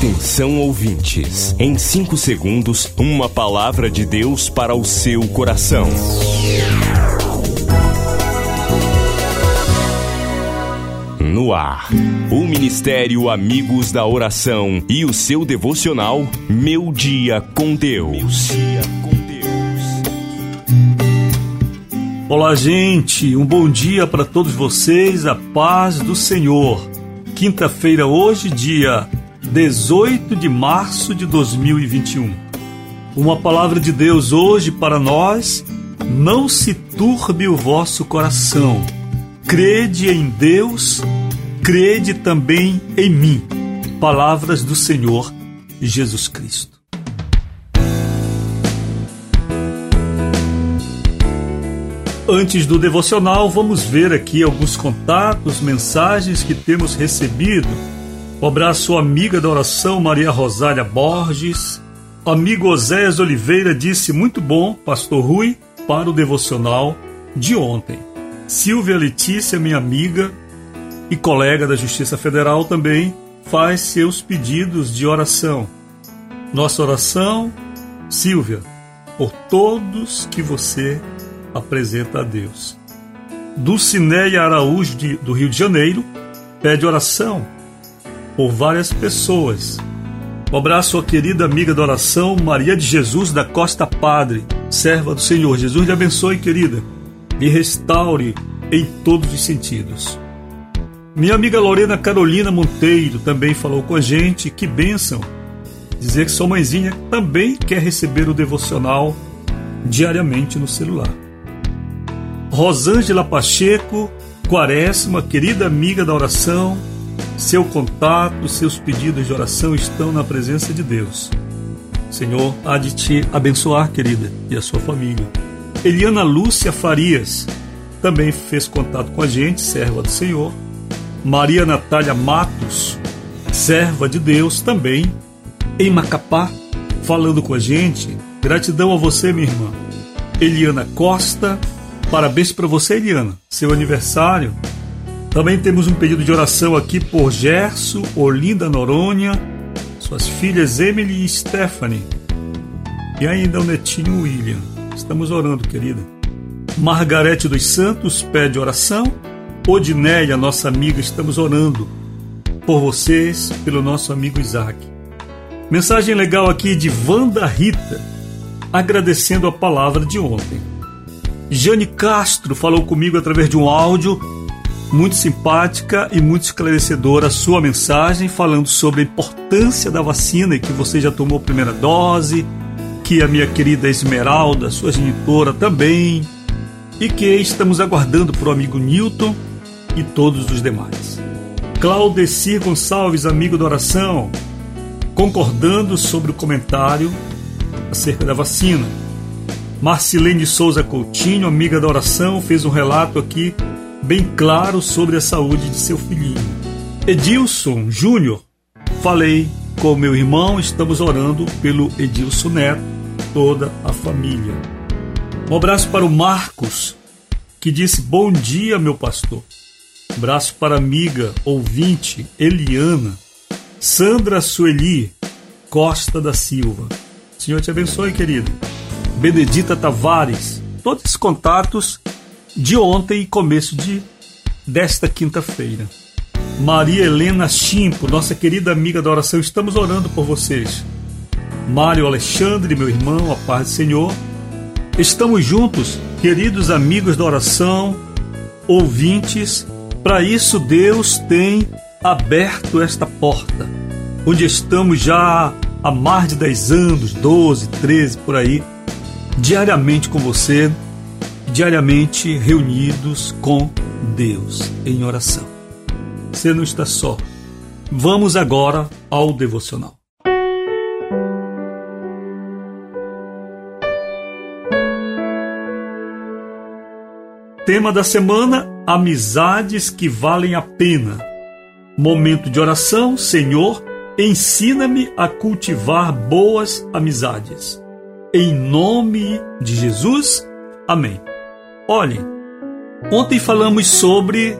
Atenção ouvintes, em 5 segundos, uma palavra de Deus para o seu coração. No ar, o Ministério Amigos da Oração e o seu devocional Meu Dia com Deus. Olá, gente, um bom dia para todos vocês, a paz do Senhor. Quinta-feira, hoje, dia 18 de março de 2021. Uma palavra de Deus hoje para nós: não se turbe o vosso coração. Crede em Deus, crede também em mim. Palavras do Senhor Jesus Cristo. Antes do devocional, vamos ver aqui alguns contatos, mensagens que temos recebido abraço, amiga da oração Maria Rosália Borges. Amigo Oséias Oliveira disse muito bom, Pastor Rui, para o devocional de ontem. Silvia Letícia, minha amiga e colega da Justiça Federal, também faz seus pedidos de oração. Nossa oração, Silvia, por todos que você apresenta a Deus. Dulcineia Araújo, de, do Rio de Janeiro, pede oração por várias pessoas. Um abraço à querida amiga da oração Maria de Jesus da Costa Padre, serva do Senhor. Jesus lhe abençoe, querida, e restaure em todos os sentidos. Minha amiga Lorena Carolina Monteiro também falou com a gente. Que bênção! Dizer que sua mãezinha também quer receber o devocional diariamente no celular. Rosângela Pacheco, Quaresma, querida amiga da oração, seu contato, seus pedidos de oração estão na presença de Deus. Senhor, há de te abençoar, querida, e a sua família. Eliana Lúcia Farias também fez contato com a gente, serva do Senhor. Maria Natália Matos, serva de Deus, também em Macapá, falando com a gente. Gratidão a você, minha irmã. Eliana Costa, parabéns para você, Eliana, seu aniversário. Também temos um pedido de oração aqui por Gerson, Olinda Noronha, suas filhas Emily e Stephanie. E ainda o netinho William. Estamos orando, querida. Margarete dos Santos pede oração. Odineia, nossa amiga, estamos orando por vocês, pelo nosso amigo Isaac. Mensagem legal aqui de Wanda Rita, agradecendo a palavra de ontem. Jane Castro falou comigo através de um áudio muito simpática e muito esclarecedora a sua mensagem falando sobre a importância da vacina e que você já tomou a primeira dose, que a minha querida Esmeralda, sua genitora, também, e que estamos aguardando para o amigo Newton e todos os demais. Claudecir Gonçalves, amigo da oração, concordando sobre o comentário acerca da vacina. Marcilene Souza Coutinho, amiga da oração, fez um relato aqui bem claro sobre a saúde de seu filhinho. Edilson Júnior, falei com meu irmão, estamos orando pelo Edilson Neto, toda a família. Um abraço para o Marcos, que disse bom dia, meu pastor. Um abraço para a amiga, ouvinte, Eliana, Sandra Sueli, Costa da Silva. Senhor te abençoe, querido. Benedita Tavares, todos os contatos de ontem e começo de desta quinta-feira. Maria Helena Chimpo, nossa querida amiga da oração, estamos orando por vocês. Mário Alexandre, meu irmão, a paz do Senhor. Estamos juntos, queridos amigos da oração, ouvintes. Para isso, Deus tem aberto esta porta, onde estamos já há mais de 10 anos, 12, 13 por aí, diariamente com você diariamente reunidos com Deus em oração. Você não está só. Vamos agora ao devocional. Tema da semana: Amizades que valem a pena. Momento de oração: Senhor, ensina-me a cultivar boas amizades. Em nome de Jesus, amém. Olhem, ontem falamos sobre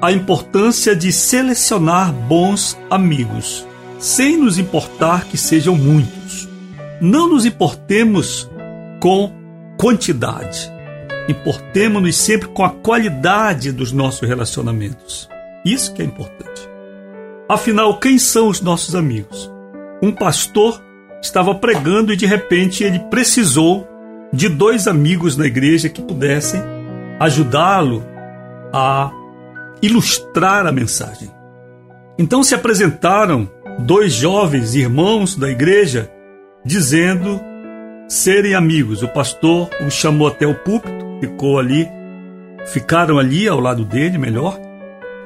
a importância de selecionar bons amigos. sem nos importar que sejam muitos. Não nos importemos com quantidade. Importemos-nos sempre com a qualidade dos nossos relacionamentos. Isso que é importante. Afinal, quem são os nossos amigos? Um pastor estava pregando e de repente ele precisou de dois amigos na igreja que pudessem ajudá-lo a ilustrar a mensagem. Então se apresentaram dois jovens irmãos da igreja dizendo serem amigos. O pastor os chamou até o púlpito, ficou ali, ficaram ali ao lado dele, melhor.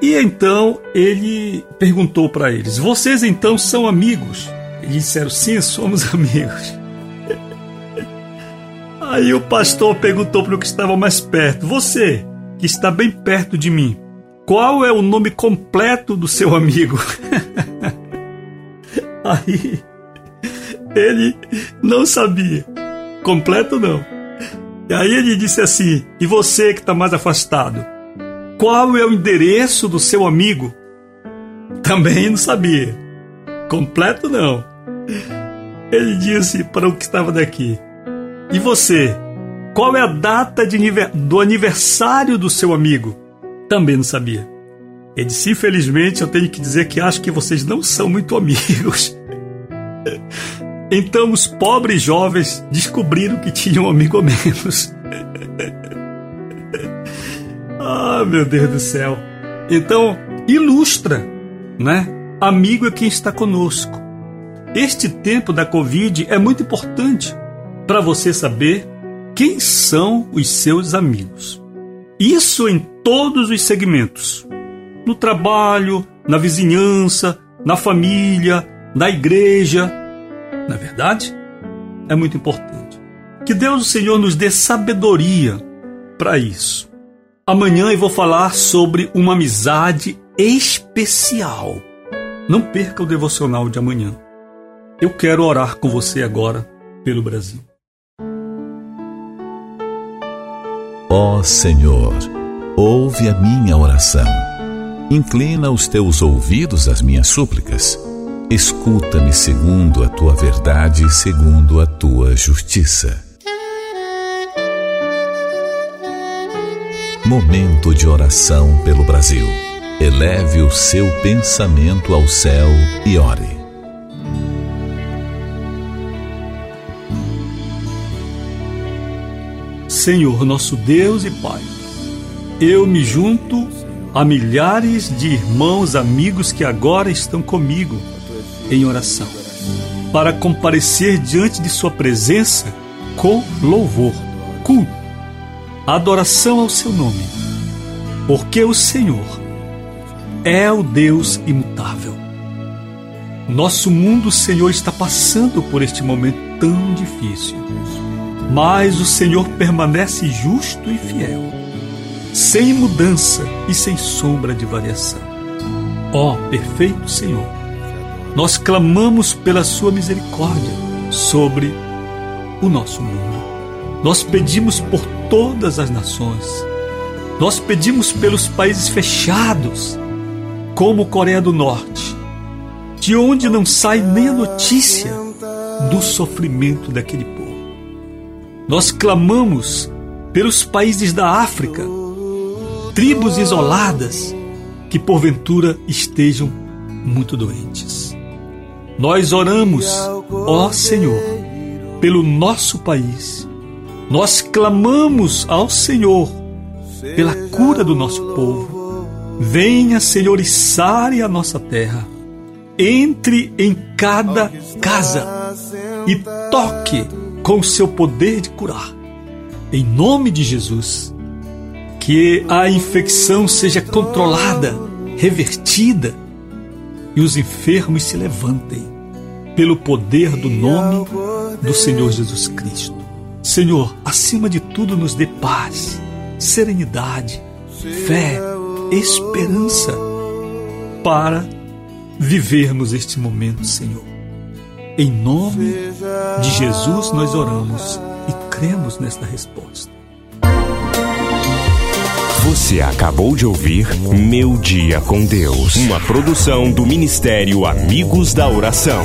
E então ele perguntou para eles: Vocês então são amigos? Eles disseram: Sim, somos amigos. Aí o pastor perguntou para o que estava mais perto: Você, que está bem perto de mim, qual é o nome completo do seu amigo? Aí ele não sabia. Completo não. E aí ele disse assim: E você que está mais afastado, qual é o endereço do seu amigo? Também não sabia. Completo não. Ele disse para o que estava daqui: e você? Qual é a data de, do aniversário do seu amigo? Também não sabia. Ele disse: Infelizmente, eu tenho que dizer que acho que vocês não são muito amigos. Então, os pobres jovens descobriram que tinham um amigo a menos. ah, meu Deus do céu. Então, ilustra, né? Amigo é quem está conosco. Este tempo da Covid é muito importante para você saber quem são os seus amigos. Isso em todos os segmentos: no trabalho, na vizinhança, na família, na igreja. Na verdade, é muito importante. Que Deus, o Senhor, nos dê sabedoria para isso. Amanhã eu vou falar sobre uma amizade especial. Não perca o devocional de amanhã. Eu quero orar com você agora pelo Brasil. Ó Senhor, ouve a minha oração. Inclina os teus ouvidos às minhas súplicas. Escuta-me segundo a tua verdade, segundo a tua justiça. Momento de oração pelo Brasil. Eleve o seu pensamento ao céu e ore. Senhor nosso Deus e Pai, eu me junto a milhares de irmãos, amigos que agora estão comigo em oração, para comparecer diante de Sua presença com louvor, culto, adoração ao Seu nome, porque o Senhor é o Deus imutável. Nosso mundo, Senhor, está passando por este momento tão difícil mas o Senhor permanece justo e fiel, sem mudança e sem sombra de variação. Ó oh, perfeito Senhor, nós clamamos pela Sua misericórdia sobre o nosso mundo. Nós pedimos por todas as nações. Nós pedimos pelos países fechados, como Coreia do Norte, de onde não sai nem a notícia do sofrimento daquele povo. Nós clamamos pelos países da África, tribos isoladas que porventura estejam muito doentes. Nós oramos, ó Senhor, pelo nosso país. Nós clamamos ao Senhor pela cura do nosso povo. Venha, Senhor, e sare a nossa terra. Entre em cada casa e toque com o seu poder de curar. Em nome de Jesus, que a infecção seja controlada, revertida e os enfermos se levantem pelo poder do nome do Senhor Jesus Cristo. Senhor, acima de tudo, nos dê paz, serenidade, fé, esperança para vivermos este momento, Senhor. Em nome de Jesus nós oramos e cremos nesta resposta. Você acabou de ouvir Meu Dia com Deus, uma produção do Ministério Amigos da Oração.